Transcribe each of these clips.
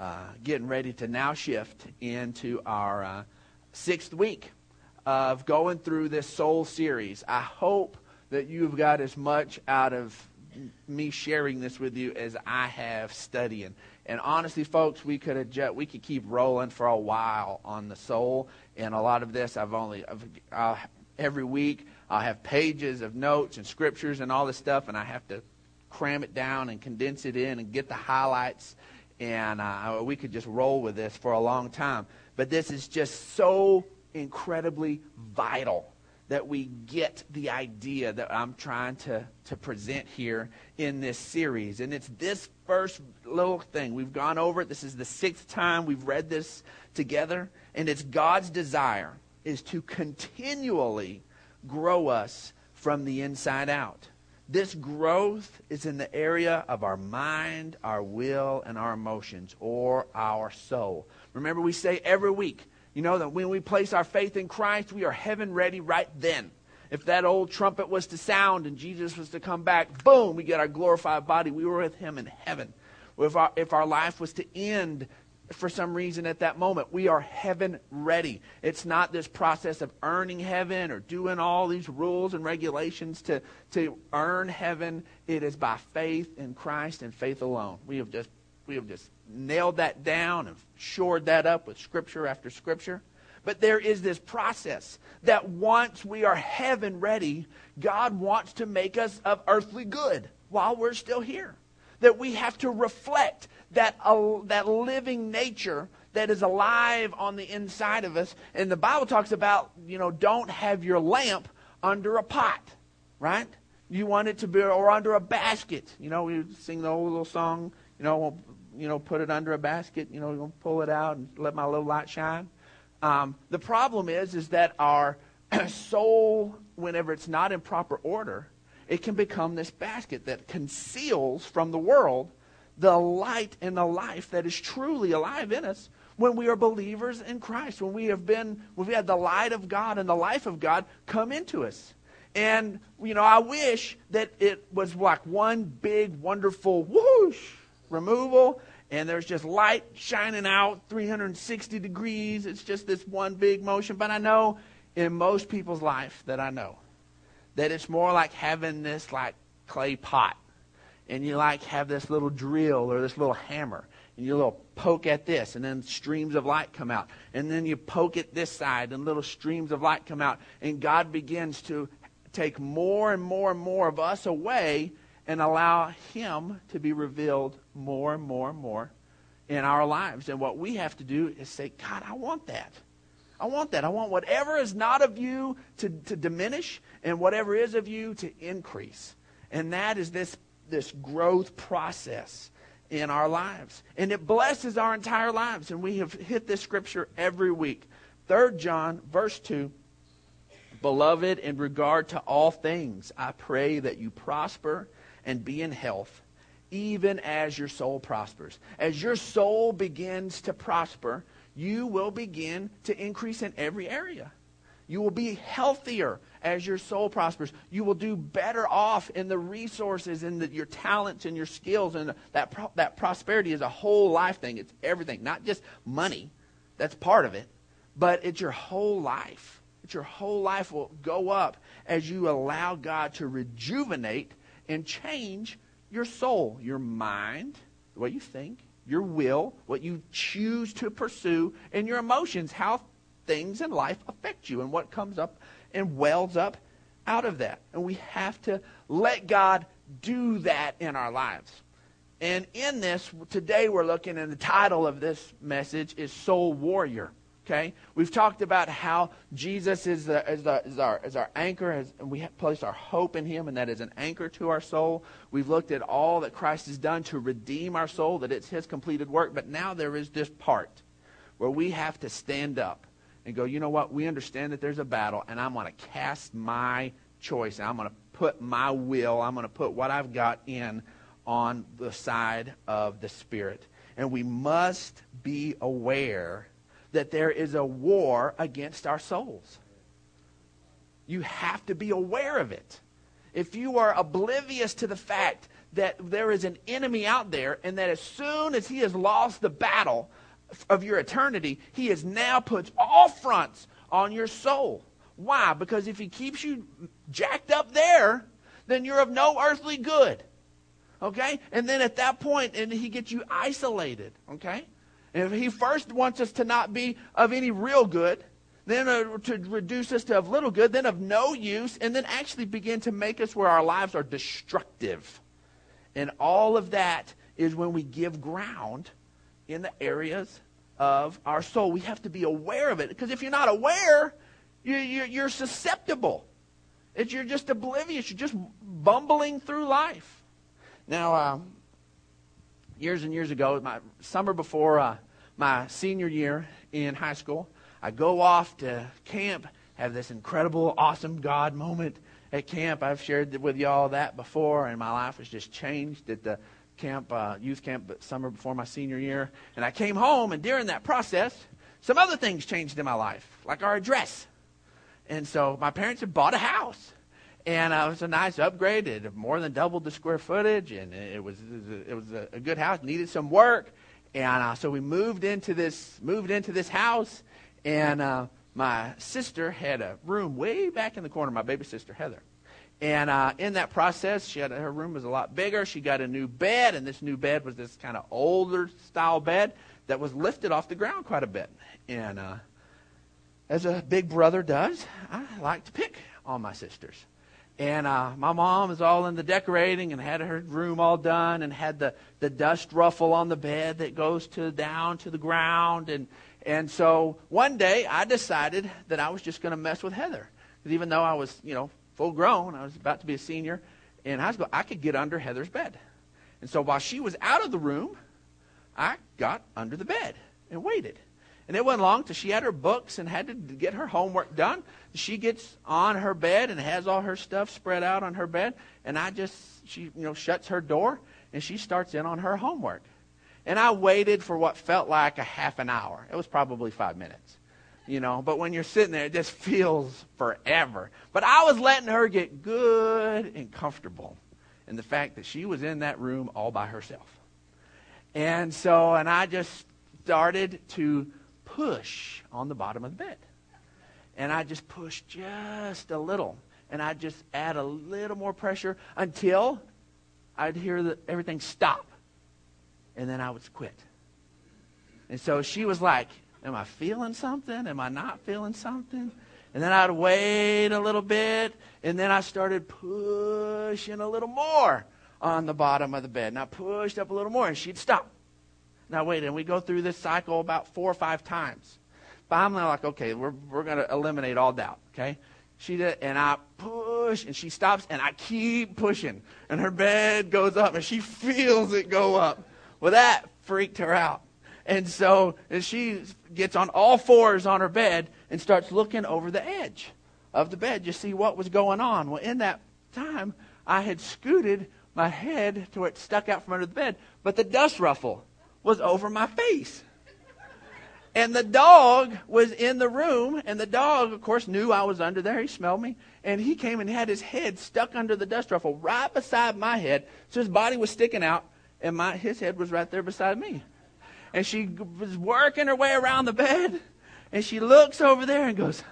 uh, getting ready to now shift into our uh, sixth week of going through this soul series. I hope that you've got as much out of me sharing this with you as I have studying. And honestly, folks, we could adjust, we could keep rolling for a while on the soul. And a lot of this, I've only I've, every week I'll have pages of notes and scriptures and all this stuff, and I have to cram it down and condense it in and get the highlights. And uh, we could just roll with this for a long time. But this is just so incredibly vital that we get the idea that I'm trying to, to present here in this series. And it's this first little thing. We've gone over it. This is the sixth time we've read this together. And it's God's desire is to continually grow us from the inside out. This growth is in the area of our mind, our will, and our emotions, or our soul. Remember, we say every week, you know, that when we place our faith in Christ, we are heaven ready right then. If that old trumpet was to sound and Jesus was to come back, boom, we get our glorified body. We were with him in heaven. If our, if our life was to end for some reason at that moment, we are heaven ready. It's not this process of earning heaven or doing all these rules and regulations to, to earn heaven. It is by faith in Christ and faith alone. We have just, we have just nailed that down and shored that up with scripture after scripture. But there is this process that once we are heaven ready, God wants to make us of earthly good while we're still here. That we have to reflect that, uh, that living nature that is alive on the inside of us. And the Bible talks about, you know, don't have your lamp under a pot, right? You want it to be, or under a basket. You know, we sing the old little song, you know, you know, put it under a basket, you know, pull it out and let my little light shine. Um, the problem is, is that our soul, whenever it's not in proper order, it can become this basket that conceals from the world the light and the life that is truly alive in us when we are believers in Christ, when we have been, when we had the light of God and the life of God come into us. And, you know, I wish that it was like one big, wonderful whoosh removal, and there's just light shining out 360 degrees. It's just this one big motion. But I know in most people's life that I know that it's more like having this like clay pot. And you like have this little drill or this little hammer. And you little poke at this, and then streams of light come out. And then you poke at this side, and little streams of light come out. And God begins to take more and more and more of us away and allow Him to be revealed more and more and more in our lives. And what we have to do is say, God, I want that. I want that. I want whatever is not of you to, to diminish and whatever is of you to increase. And that is this, this growth process in our lives. And it blesses our entire lives. And we have hit this scripture every week. 3 John, verse 2. Beloved, in regard to all things, I pray that you prosper and be in health, even as your soul prospers. As your soul begins to prosper, you will begin to increase in every area. You will be healthier as your soul prospers. You will do better off in the resources and your talents and your skills. And that, pro- that prosperity is a whole life thing. It's everything, not just money. That's part of it. But it's your whole life. It's your whole life will go up as you allow God to rejuvenate and change your soul, your mind, the way you think, your will, what you choose to pursue, and your emotions, how things in life affect you and what comes up and wells up out of that. And we have to let God do that in our lives. And in this, today we're looking, and the title of this message is Soul Warrior. Okay? We've talked about how Jesus is, the, is, the, is, our, is our anchor, as, and we place our hope in him, and that is an anchor to our soul. We've looked at all that Christ has done to redeem our soul, that it's his completed work. But now there is this part where we have to stand up and go, you know what? We understand that there's a battle, and I'm going to cast my choice. And I'm going to put my will, I'm going to put what I've got in on the side of the Spirit. And we must be aware that there is a war against our souls. You have to be aware of it. If you are oblivious to the fact that there is an enemy out there, and that as soon as he has lost the battle of your eternity, he has now put all fronts on your soul. Why? Because if he keeps you jacked up there, then you're of no earthly good. Okay? And then at that point, and he gets you isolated. Okay? And if he first wants us to not be of any real good, then uh, to reduce us to of little good, then of no use, and then actually begin to make us where our lives are destructive. And all of that is when we give ground in the areas of our soul. We have to be aware of it. Because if you're not aware, you, you, you're susceptible. You're just oblivious. You're just bumbling through life. Now, um, years and years ago, my summer before uh, my senior year in high school, I go off to camp, have this incredible, awesome God moment at camp. I've shared with y'all that before, and my life was just changed at the camp, uh, youth camp, summer before my senior year. And I came home, and during that process, some other things changed in my life, like our address. And so my parents had bought a house. And uh, it was a nice upgrade. It more than doubled the square footage, and it was it was a, a good house. Needed some work, and uh, so we moved into this moved into this house. And uh, my sister had a room way back in the corner. My baby sister Heather, and uh, in that process, she had her room was a lot bigger. She got a new bed, and this new bed was this kind of older style bed that was lifted off the ground quite a bit. And uh, as a big brother does, I like to pick on my sisters. And uh, my mom is all in the decorating and had her room all done and had the, the dust ruffle on the bed that goes to down to the ground. And, and so one day I decided that I was just going to mess with Heather. Because even though I was, you know, full grown, I was about to be a senior in high school, I could get under Heather's bed. And so while she was out of the room, I got under the bed and waited. And it wasn't long till she had her books and had to get her homework done. She gets on her bed and has all her stuff spread out on her bed. And I just, she, you know, shuts her door and she starts in on her homework. And I waited for what felt like a half an hour. It was probably five minutes. You know, but when you're sitting there, it just feels forever. But I was letting her get good and comfortable in the fact that she was in that room all by herself. And so, and I just started to push on the bottom of the bed. And I just pushed just a little. And I just add a little more pressure until I'd hear the, everything stop. And then I would quit. And so she was like, Am I feeling something? Am I not feeling something? And then I'd wait a little bit. And then I started pushing a little more on the bottom of the bed. And I pushed up a little more, and she'd stop. Now, wait, and we go through this cycle about four or five times. Finally, I'm like, okay, we're, we're going to eliminate all doubt, okay? She did, and I push, and she stops, and I keep pushing. And her bed goes up, and she feels it go up. Well, that freaked her out. And so she gets on all fours on her bed and starts looking over the edge of the bed to see what was going on. Well, in that time, I had scooted my head to where it stuck out from under the bed, but the dust ruffle was over my face. And the dog was in the room, and the dog, of course, knew I was under there. He smelled me, and he came and had his head stuck under the dust ruffle right beside my head. So his body was sticking out, and my, his head was right there beside me. And she was working her way around the bed, and she looks over there and goes,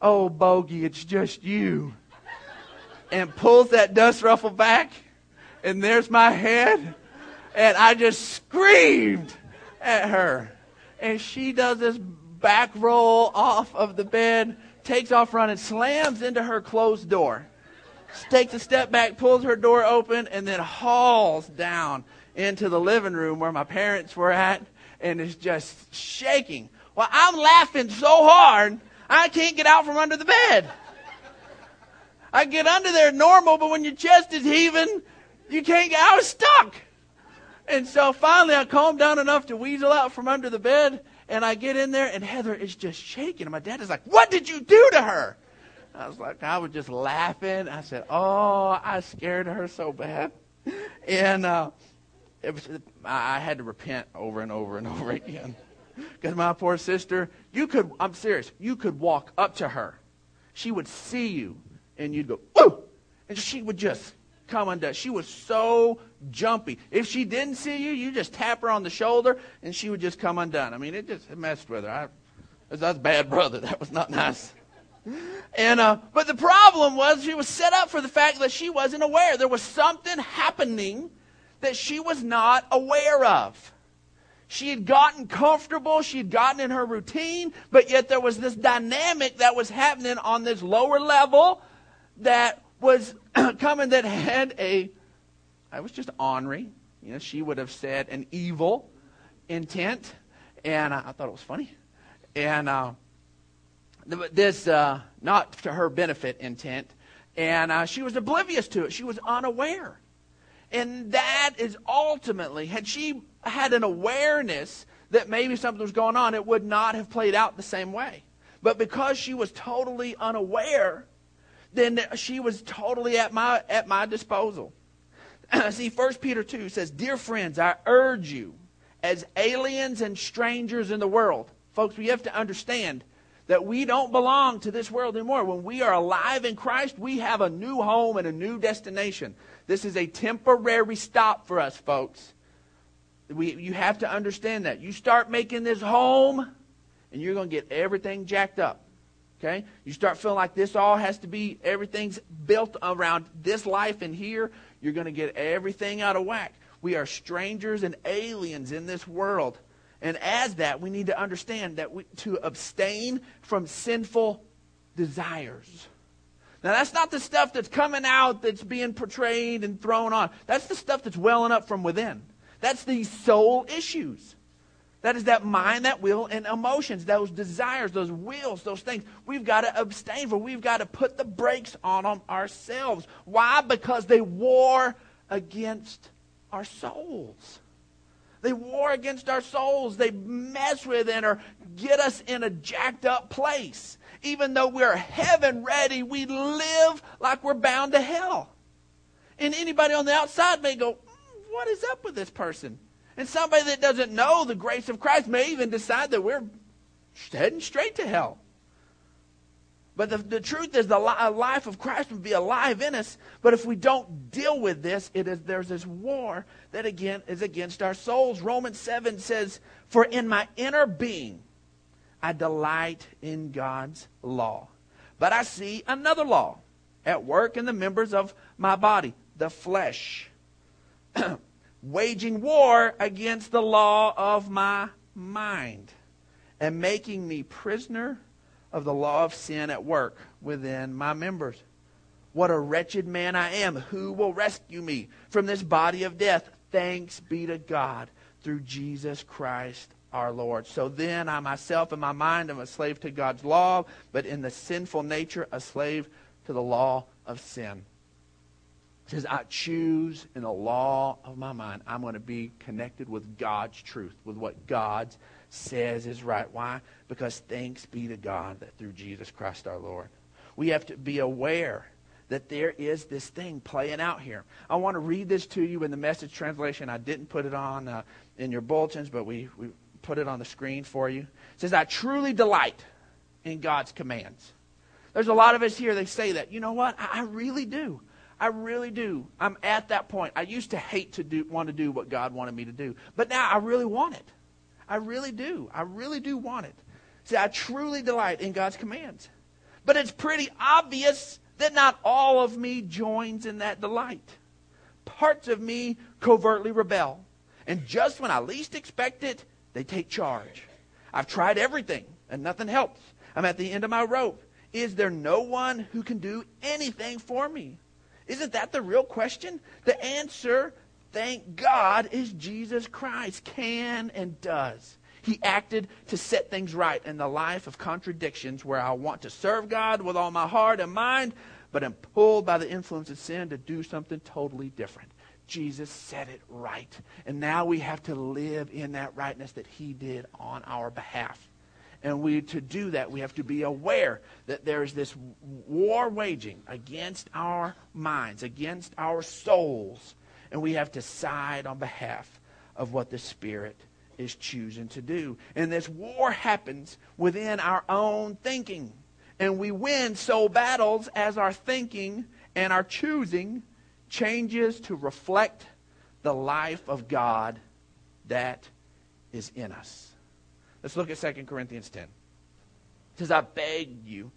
Oh, Bogey, it's just you. And pulls that dust ruffle back, and there's my head and I just screamed at her. And she does this back roll off of the bed, takes off running, slams into her closed door, takes a step back, pulls her door open, and then hauls down into the living room where my parents were at and is just shaking. Well, I'm laughing so hard, I can't get out from under the bed. I get under there normal, but when your chest is heaving, you can't get out. stuck. And so finally, I calmed down enough to weasel out from under the bed, and I get in there, and Heather is just shaking. And my dad is like, What did you do to her? I was like, I was just laughing. I said, Oh, I scared her so bad. And uh, was, I had to repent over and over and over again. Because my poor sister, you could, I'm serious, you could walk up to her. She would see you, and you'd go, Ooh! And she would just come undone. She was so jumpy. If she didn't see you, you just tap her on the shoulder and she would just come undone. I mean, it just it messed with her. I, that's bad brother. That was not nice. And uh, but the problem was she was set up for the fact that she wasn't aware. There was something happening that she was not aware of. She had gotten comfortable, she had gotten in her routine, but yet there was this dynamic that was happening on this lower level that was coming that had a I was just ornery. You know, she would have said an evil intent, and I, thought it was funny. And uh, this uh, not to her benefit intent, and uh, she was oblivious to it. She was unaware, and that is ultimately had she had an awareness that maybe something was going on, it would not have played out the same way. But because she was totally unaware, then she was totally at my at my disposal. See, 1 Peter 2 says, Dear friends, I urge you, as aliens and strangers in the world. Folks, we have to understand that we don't belong to this world anymore. When we are alive in Christ, we have a new home and a new destination. This is a temporary stop for us, folks. We, you have to understand that. You start making this home, and you're going to get everything jacked up. Okay? You start feeling like this all has to be, everything's built around this life and here, you're going to get everything out of whack. We are strangers and aliens in this world. And as that, we need to understand that we, to abstain from sinful desires. Now, that's not the stuff that's coming out that's being portrayed and thrown on. That's the stuff that's welling up from within. That's the soul issues. That is that mind, that will, and emotions, those desires, those wills, those things. We've got to abstain from. We've got to put the brakes on them ourselves. Why? Because they war against our souls. They war against our souls. They mess with and or get us in a jacked up place. Even though we're heaven ready, we live like we're bound to hell. And anybody on the outside may go, hmm, What is up with this person? And somebody that doesn't know the grace of Christ may even decide that we're heading straight to hell. But the, the truth is, the li- life of Christ would be alive in us. But if we don't deal with this, it is, there's this war that again is against our souls. Romans 7 says, For in my inner being I delight in God's law. But I see another law at work in the members of my body, the flesh. waging war against the law of my mind and making me prisoner of the law of sin at work within my members. What a wretched man I am. Who will rescue me from this body of death? Thanks be to God through Jesus Christ our Lord. So then I myself in my mind am a slave to God's law, but in the sinful nature a slave to the law of sin. Says, I choose in the law of my mind, I'm going to be connected with God's truth, with what God says is right. Why? Because thanks be to God that through Jesus Christ our Lord. We have to be aware that there is this thing playing out here. I want to read this to you in the message translation. I didn't put it on uh, in your bulletins, but we, we put it on the screen for you. It says, I truly delight in God's commands. There's a lot of us here, they say that. You know what? I, I really do. I really do. I'm at that point. I used to hate to do, want to do what God wanted me to do, but now I really want it. I really do. I really do want it. See, I truly delight in God's commands. But it's pretty obvious that not all of me joins in that delight. Parts of me covertly rebel. And just when I least expect it, they take charge. I've tried everything, and nothing helps. I'm at the end of my rope. Is there no one who can do anything for me? Isn't that the real question? The answer, thank God, is Jesus Christ can and does. He acted to set things right in the life of contradictions where I want to serve God with all my heart and mind, but am pulled by the influence of sin to do something totally different. Jesus set it right. And now we have to live in that rightness that he did on our behalf. And we to do that, we have to be aware that there is this war waging against our minds, against our souls, and we have to side on behalf of what the Spirit is choosing to do. And this war happens within our own thinking. And we win soul battles as our thinking and our choosing changes to reflect the life of God that is in us. Let's look at 2 Corinthians 10. It says, I beg you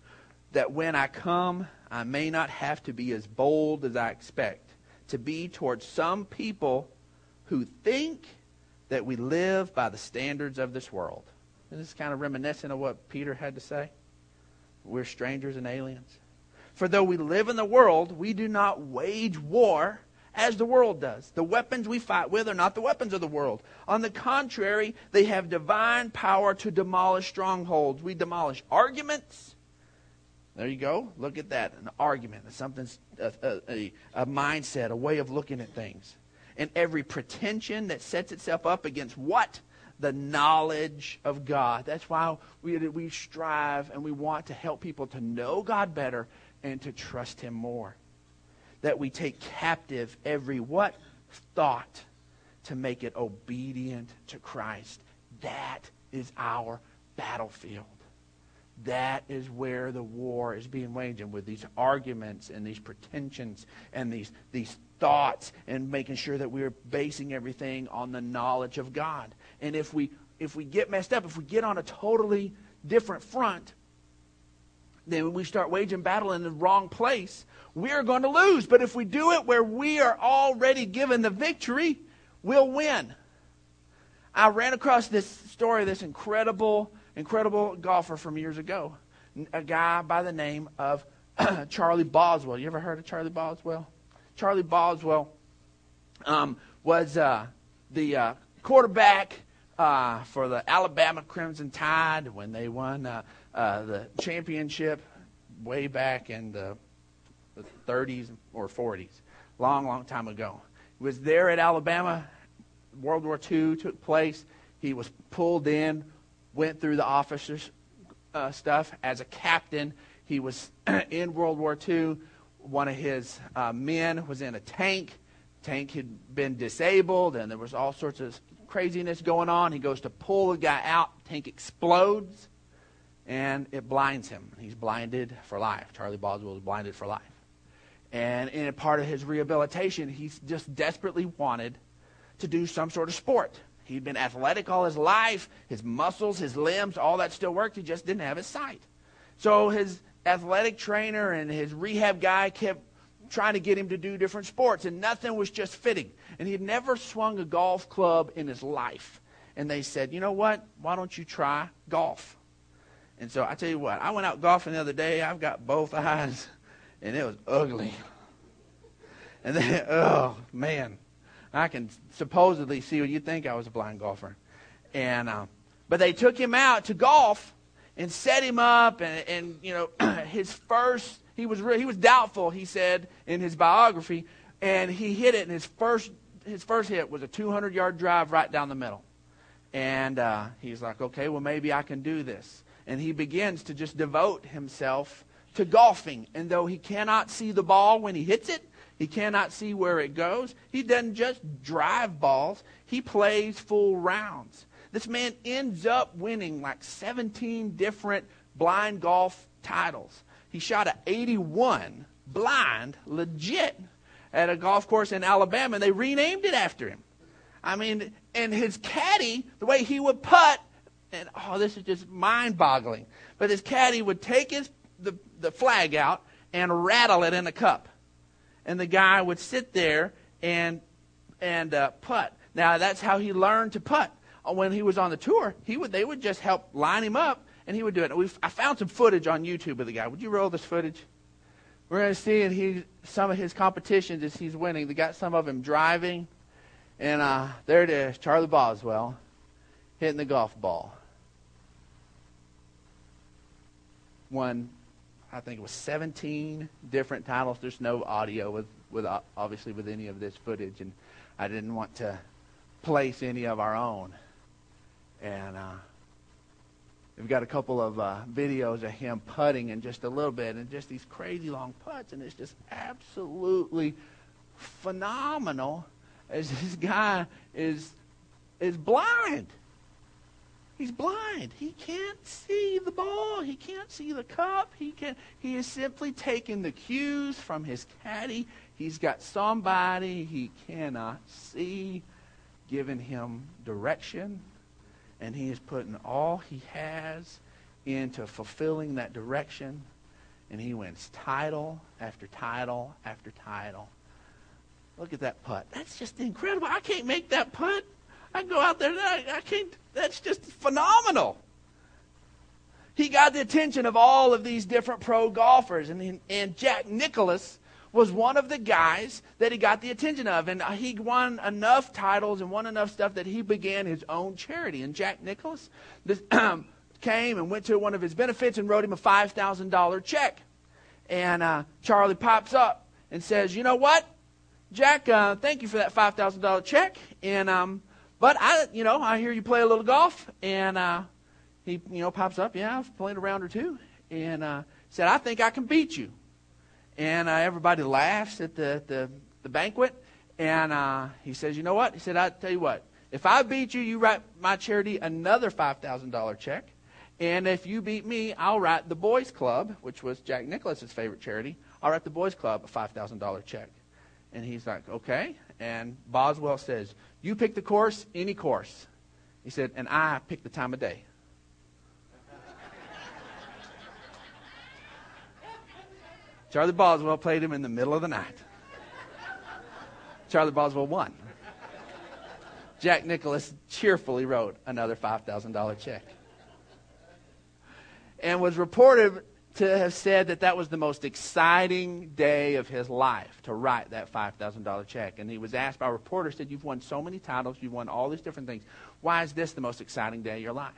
that when I come, I may not have to be as bold as I expect, to be towards some people who think that we live by the standards of this world. And this is kind of reminiscent of what Peter had to say. We're strangers and aliens. For though we live in the world, we do not wage war as the world does. The weapons we fight with are not the weapons of the world. On the contrary, they have divine power to demolish strongholds. We demolish arguments. There you go. Look at that. An argument. Something, a, a, a mindset, a way of looking at things. And every pretension that sets itself up against what? The knowledge of God. That's why we, we strive and we want to help people to know God better and to trust Him more. That we take captive every what? Thought to make it obedient to Christ. That is our battlefield. That is where the war is being waged and with these arguments and these pretensions and these, these thoughts and making sure that we're basing everything on the knowledge of God. And if we if we get messed up, if we get on a totally different front, then we start waging battle in the wrong place, we're going to lose. But if we do it where we are already given the victory, we'll win. I ran across this story, of this incredible, incredible golfer from years ago. A guy by the name of Charlie Boswell. You ever heard of Charlie Boswell? Charlie Boswell um, was uh, the uh, quarterback uh, for the Alabama Crimson Tide when they won uh, the championship way back in the, the 30s or 40s, long, long time ago. He was there at Alabama. World War II took place. He was pulled in, went through the officers' uh, stuff as a captain. He was in World War II. One of his uh, men was in a tank. Tank had been disabled, and there was all sorts of craziness going on. He goes to pull the guy out. Tank explodes and it blinds him. He's blinded for life. Charlie Boswell is blinded for life. And in a part of his rehabilitation, he just desperately wanted to do some sort of sport. He'd been athletic all his life. His muscles, his limbs, all that still worked. He just didn't have his sight. So his athletic trainer and his rehab guy kept trying to get him to do different sports, and nothing was just fitting. And he'd never swung a golf club in his life. And they said, you know what? Why don't you try golf? And so I tell you what, I went out golfing the other day. I've got both eyes, and it was ugly. And then, oh man, I can supposedly see what you think I was a blind golfer. And uh, but they took him out to golf and set him up, and, and you know his first he was re- he was doubtful. He said in his biography, and he hit it, and his first his first hit was a 200 yard drive right down the middle. And uh, he's like, okay, well maybe I can do this and he begins to just devote himself to golfing. And though he cannot see the ball when he hits it, he cannot see where it goes, he doesn't just drive balls, he plays full rounds. This man ends up winning like 17 different blind golf titles. He shot a 81 blind, legit, at a golf course in Alabama, and they renamed it after him. I mean, and his caddy, the way he would putt, and oh, this is just mind boggling. But his caddy would take his, the, the flag out and rattle it in a cup. And the guy would sit there and, and uh, putt. Now, that's how he learned to putt. Uh, when he was on the tour, he would, they would just help line him up, and he would do it. we I found some footage on YouTube of the guy. Would you roll this footage? We're going to see he, some of his competitions as he's winning. They got some of him driving. And uh, there it is, Charlie Boswell hitting the golf ball. Won, I think it was 17 different titles. There's no audio with, with uh, obviously with any of this footage, and I didn't want to place any of our own. And uh, we've got a couple of uh, videos of him putting in just a little bit, and just these crazy long putts, and it's just absolutely phenomenal as this guy is is blind. He's blind. He can't see the ball. He can't see the cup. He can he is simply taking the cues from his caddy. He's got somebody he cannot see giving him direction and he is putting all he has into fulfilling that direction and he wins title after title after title. Look at that putt. That's just incredible. I can't make that putt. I go out there, I, I can't, that's just phenomenal. He got the attention of all of these different pro golfers, and, and Jack Nicklaus was one of the guys that he got the attention of. And he won enough titles and won enough stuff that he began his own charity. And Jack Nicklaus this, um, came and went to one of his benefits and wrote him a $5,000 check. And uh, Charlie pops up and says, You know what? Jack, uh, thank you for that $5,000 check. And um, but I, you know, I hear you play a little golf, and uh, he, you know, pops up. Yeah, I've played a round or two, and uh, said, I think I can beat you. And uh, everybody laughs at the the, the banquet, and uh, he says, you know what? He said, I tell you what, if I beat you, you write my charity another five thousand dollar check, and if you beat me, I'll write the boys' club, which was Jack Nicklaus's favorite charity. I'll write the boys' club a five thousand dollar check. And he's like, okay. And Boswell says, you pick the course, any course. He said, and I pick the time of day. Charlie Boswell played him in the middle of the night. Charlie Boswell won. Jack Nicklaus cheerfully wrote another $5,000 check. And was reported to have said that that was the most exciting day of his life to write that $5,000 check. And he was asked by a reporter, said, You've won so many titles, you've won all these different things. Why is this the most exciting day of your life?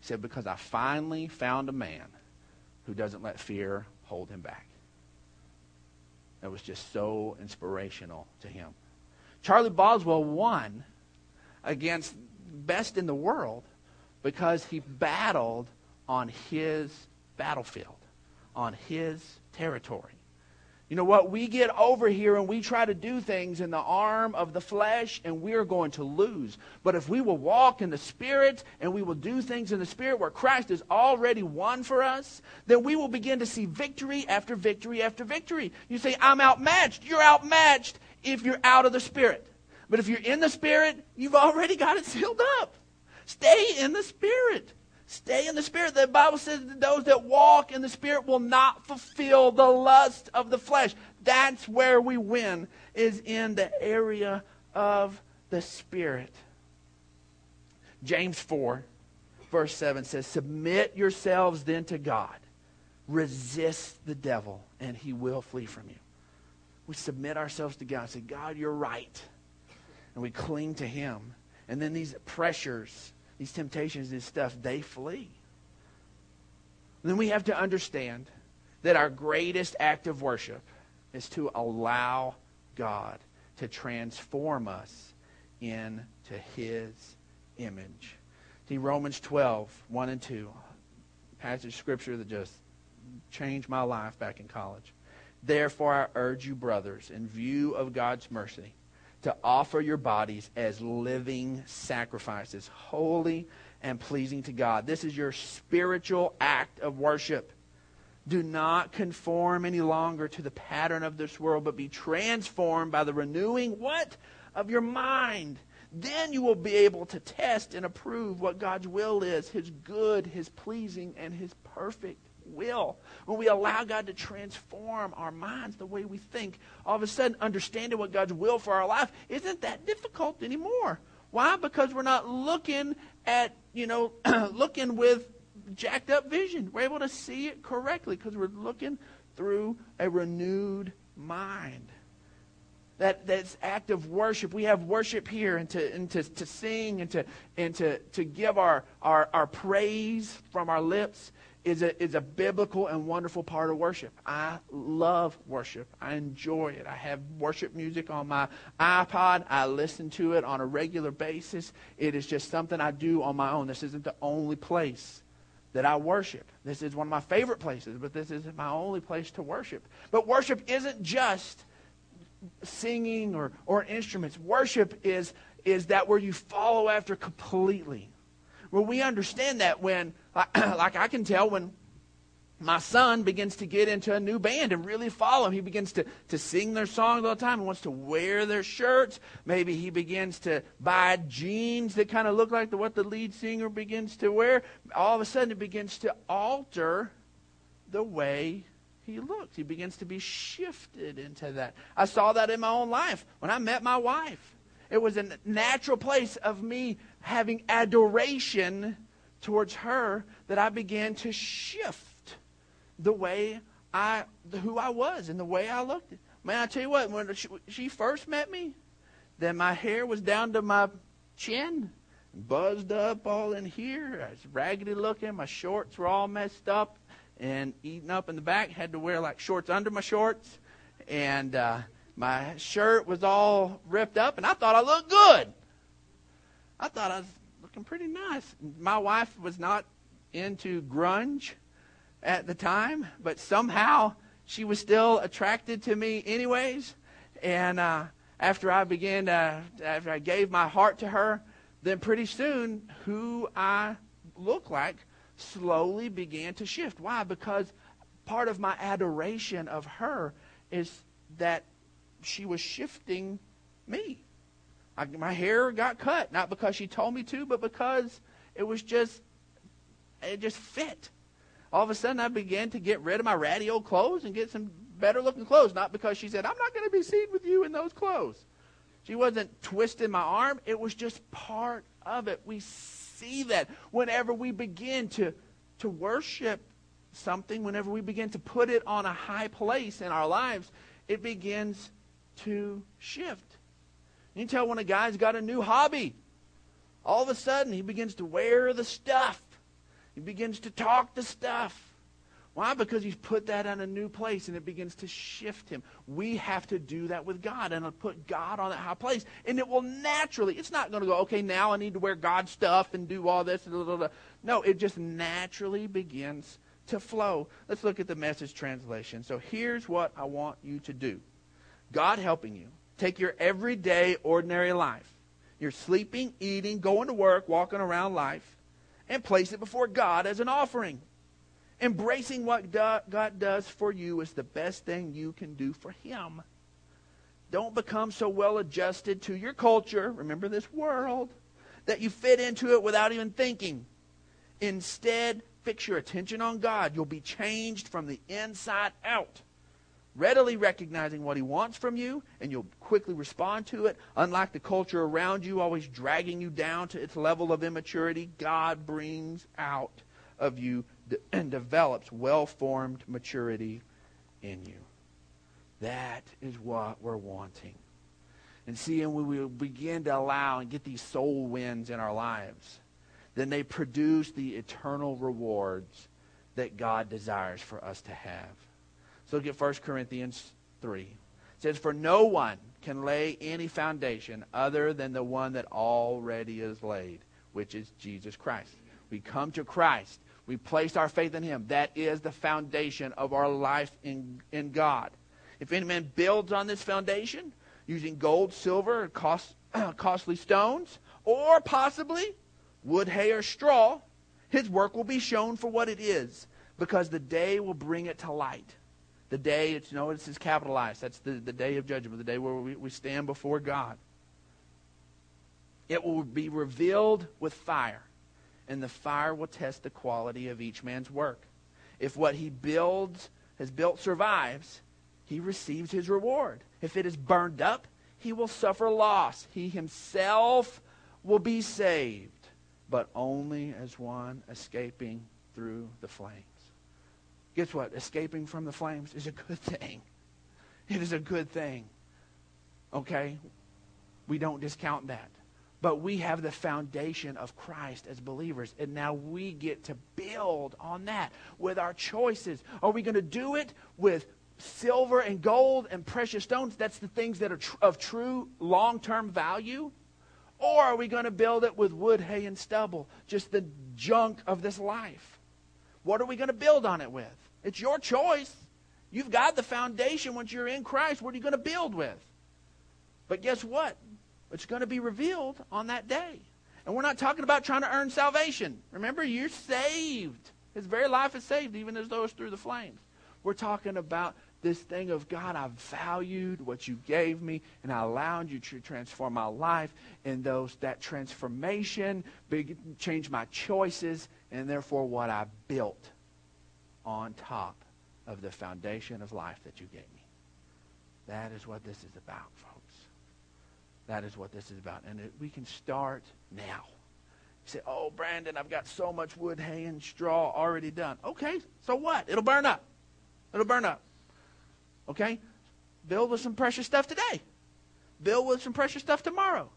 He said, Because I finally found a man who doesn't let fear hold him back. That was just so inspirational to him. Charlie Boswell won against best in the world because he battled on his battlefield on his territory. You know what? We get over here and we try to do things in the arm of the flesh, and we're going to lose. But if we will walk in the Spirit and we will do things in the Spirit where Christ has already won for us, then we will begin to see victory after victory after victory. You say, I'm outmatched. You're outmatched if you're out of the Spirit. But if you're in the Spirit, you've already got it sealed up. Stay in the Spirit. Stay in the Spirit. The Bible says that those that walk in the Spirit will not fulfill the lust of the flesh. That's where we win, is in the area of the Spirit. James 4, verse 7 says, Submit yourselves then to God. Resist the devil, and he will flee from you. We submit ourselves to God say, God, you're right. And we cling to him. And then these pressures these temptations and stuff, they flee. then we have to understand that our greatest act of worship is to allow God to transform us into his image. See, Romans 12, 1 and 2, passage scripture that just changed my life back in college. Therefore, I urge you, brothers, in view of God's mercy, to offer your bodies as living sacrifices, holy and pleasing to God. This is your spiritual act of worship. Do not conform any longer to the pattern of this world, but be transformed by the renewing what? Of your mind. Then you will be able to test and approve what God's will is, his good, his pleasing, and his perfect will, when we allow God to transform our minds, the way we think, all of a sudden understanding what God's will for our life isn't that difficult anymore. Why? Because we're not looking at, you know, looking with jacked up vision. We're able to see it correctly because we're looking through a renewed mind. That that's act of worship. We have worship here and to and to, to sing and to and to, to give our, our, our praise from our lips is a, is a biblical and wonderful part of worship. I love worship. I enjoy it. I have worship music on my iPod. I listen to it on a regular basis. It is just something I do on my own. This isn't the only place that I worship. This is one of my favorite places, but this isn't my only place to worship. But worship isn't just singing or, or instruments. Worship is, is that where you follow after completely where we understand that when, like I can tell when my son begins to get into a new band and really follow. He begins to, to sing their songs all the time. He wants to wear their shirts. Maybe he begins to buy jeans that kind of look like the, what the lead singer begins to wear. All of a sudden, it begins to alter the way he looks. He begins to be shifted into that. I saw that in my own life when I met my wife. It was a natural place of me having adoration towards her that I began to shift the way I, who I was and the way I looked. Man, I tell you what, when she, she first met me, then my hair was down to my chin, buzzed up all in here. I was raggedy looking. My shorts were all messed up and eaten up in the back. Had to wear like shorts under my shorts, and uh, my shirt was all ripped up. And I thought I looked good. I thought I was looking pretty nice. My wife was not into grunge at the time, but somehow she was still attracted to me anyways. And uh, after I began, to, after I gave my heart to her, then pretty soon who I look like slowly began to shift. Why? Because part of my adoration of her is that she was shifting me. I, my hair got cut, not because she told me to, but because it was just, it just fit all of a sudden I began to get rid of my ratty old clothes and get some better looking clothes. Not because she said, I'm not going to be seen with you in those clothes. She wasn't twisting my arm. It was just part of it. We see that whenever we begin to, to worship something, whenever we begin to put it on a high place in our lives, it begins to shift. You can tell when a guy's got a new hobby. All of a sudden, he begins to wear the stuff he begins to talk the stuff. Why? Because he's put that in a new place and it begins to shift him. We have to do that with God and put God on that high place. And it will naturally, it's not going to go, okay, now I need to wear God stuff and do all this. Blah, blah, blah. No, it just naturally begins to flow. Let's look at the message translation. So here's what I want you to do God helping you. Take your everyday, ordinary life. You're sleeping, eating, going to work, walking around life and place it before God as an offering. Embracing what God does for you is the best thing you can do for Him. Don't become so well adjusted to your culture, remember this world, that you fit into it without even thinking. Instead, fix your attention on God. You'll be changed from the inside out readily recognizing what he wants from you, and you'll quickly respond to it. Unlike the culture around you, always dragging you down to its level of immaturity, God brings out of you and develops well formed maturity in you. That is what we're wanting. And see, and we begin to allow and get these soul wins in our lives, then they produce the eternal rewards that God desires for us to have. So look at 1 Corinthians 3. It says, For no one can lay any foundation other than the one that already is laid, which is Jesus Christ. We come to Christ. We place our faith in him. That is the foundation of our life in, in God. If any man builds on this foundation using gold, silver, cost, costly stones, or possibly wood, hay, or straw, his work will be shown for what it is, because the day will bring it to light. The day, it's, you know, is capitalized. That's the, the day of judgment, the day where we, we stand before God. It will be revealed with fire, and the fire will test the quality of each man's work. If what he builds, has built, survives, he receives his reward. If it is burned up, he will suffer loss. He himself will be saved, but only as one escaping through the flames guess what? Escaping from the flames is a good thing. It is a good thing. Okay? We don't discount that. But we have the foundation of Christ as believers, and now we get to build on that with our choices. Are we going to do it with silver and gold and precious stones? That's the things that are tr- of true long term value. Or are we going to build it with wood, hay, and stubble, just the junk of this life? What are we going to build on it with? It's your choice. You've got the foundation once you're in Christ. What are you going to build with? But guess what? It's going to be revealed on that day. And we're not talking about trying to earn salvation. Remember, you're saved. His very life is saved, even as though it's through the flames. We're talking about this thing of God, I valued what you gave me, and I allowed you to transform my life. And those that transformation big, changed my choices, and therefore what I built on top of the foundation of life that you gave me. That is what this is about. That is what this is about. And it, we can start now. You say, oh, Brandon, I've got so much wood, hay, and straw already done. Okay, so what? It'll burn up. It'll burn up. Okay? Build with some precious stuff today. Build with some precious stuff tomorrow.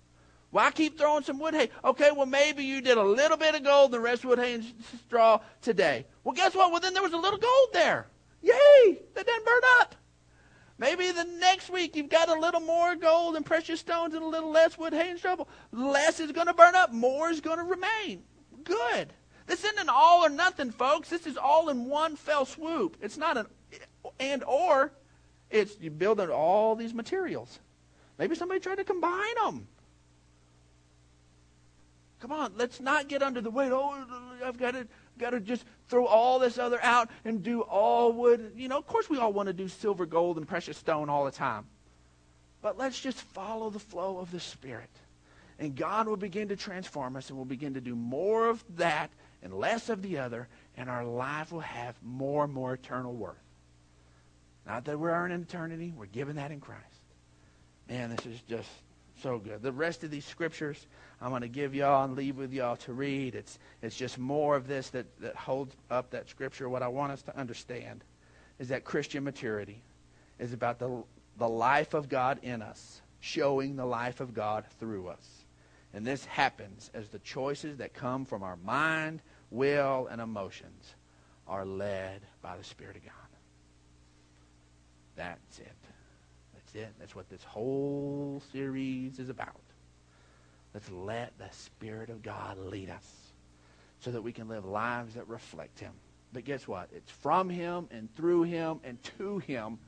Why keep throwing some wood hay? Okay, well, maybe you did a little bit of gold, the rest wood hay and straw today. Well, guess what? Well, then there was a little gold there. Yay! That didn't burn up. Maybe the next week you've got a little more gold and precious stones and a little less wood, hay, and stubble. Less is going to burn up. More is going to remain. Good. This isn't an all or nothing, folks. This is all in one fell swoop. It's not an and or. It's you building all these materials. Maybe somebody tried to combine them. Come on, let's not get under the weight. Oh, I've got to got to just throw all this other out and do all wood. You know, of course we all want to do silver, gold, and precious stone all the time. But let's just follow the flow of the Spirit. And God will begin to transform us and we'll begin to do more of that and less of the other, and our life will have more and more eternal worth. Not that we're earning eternity, we're given that in Christ. Man, this is just so good. The rest of these scriptures I'm going to give y'all and leave with y'all to read. It's, it's just more of this that, that holds up that scripture. What I want us to understand is that Christian maturity is about the, the life of God in us, showing the life of God through us. And this happens as the choices that come from our mind, will, and emotions are led by the Spirit of God. That's it. That's it. That's what this whole series is about. Let's let the Spirit of God lead us so that we can live lives that reflect Him. But guess what? It's from Him and through Him and to Him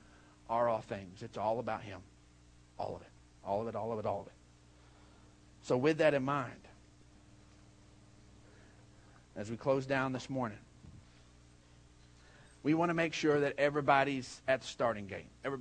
are all things. It's all about Him. All of it. All of it, all of it, all of it. So, with that in mind, as we close down this morning, we want to make sure that everybody's at the starting gate. Everybody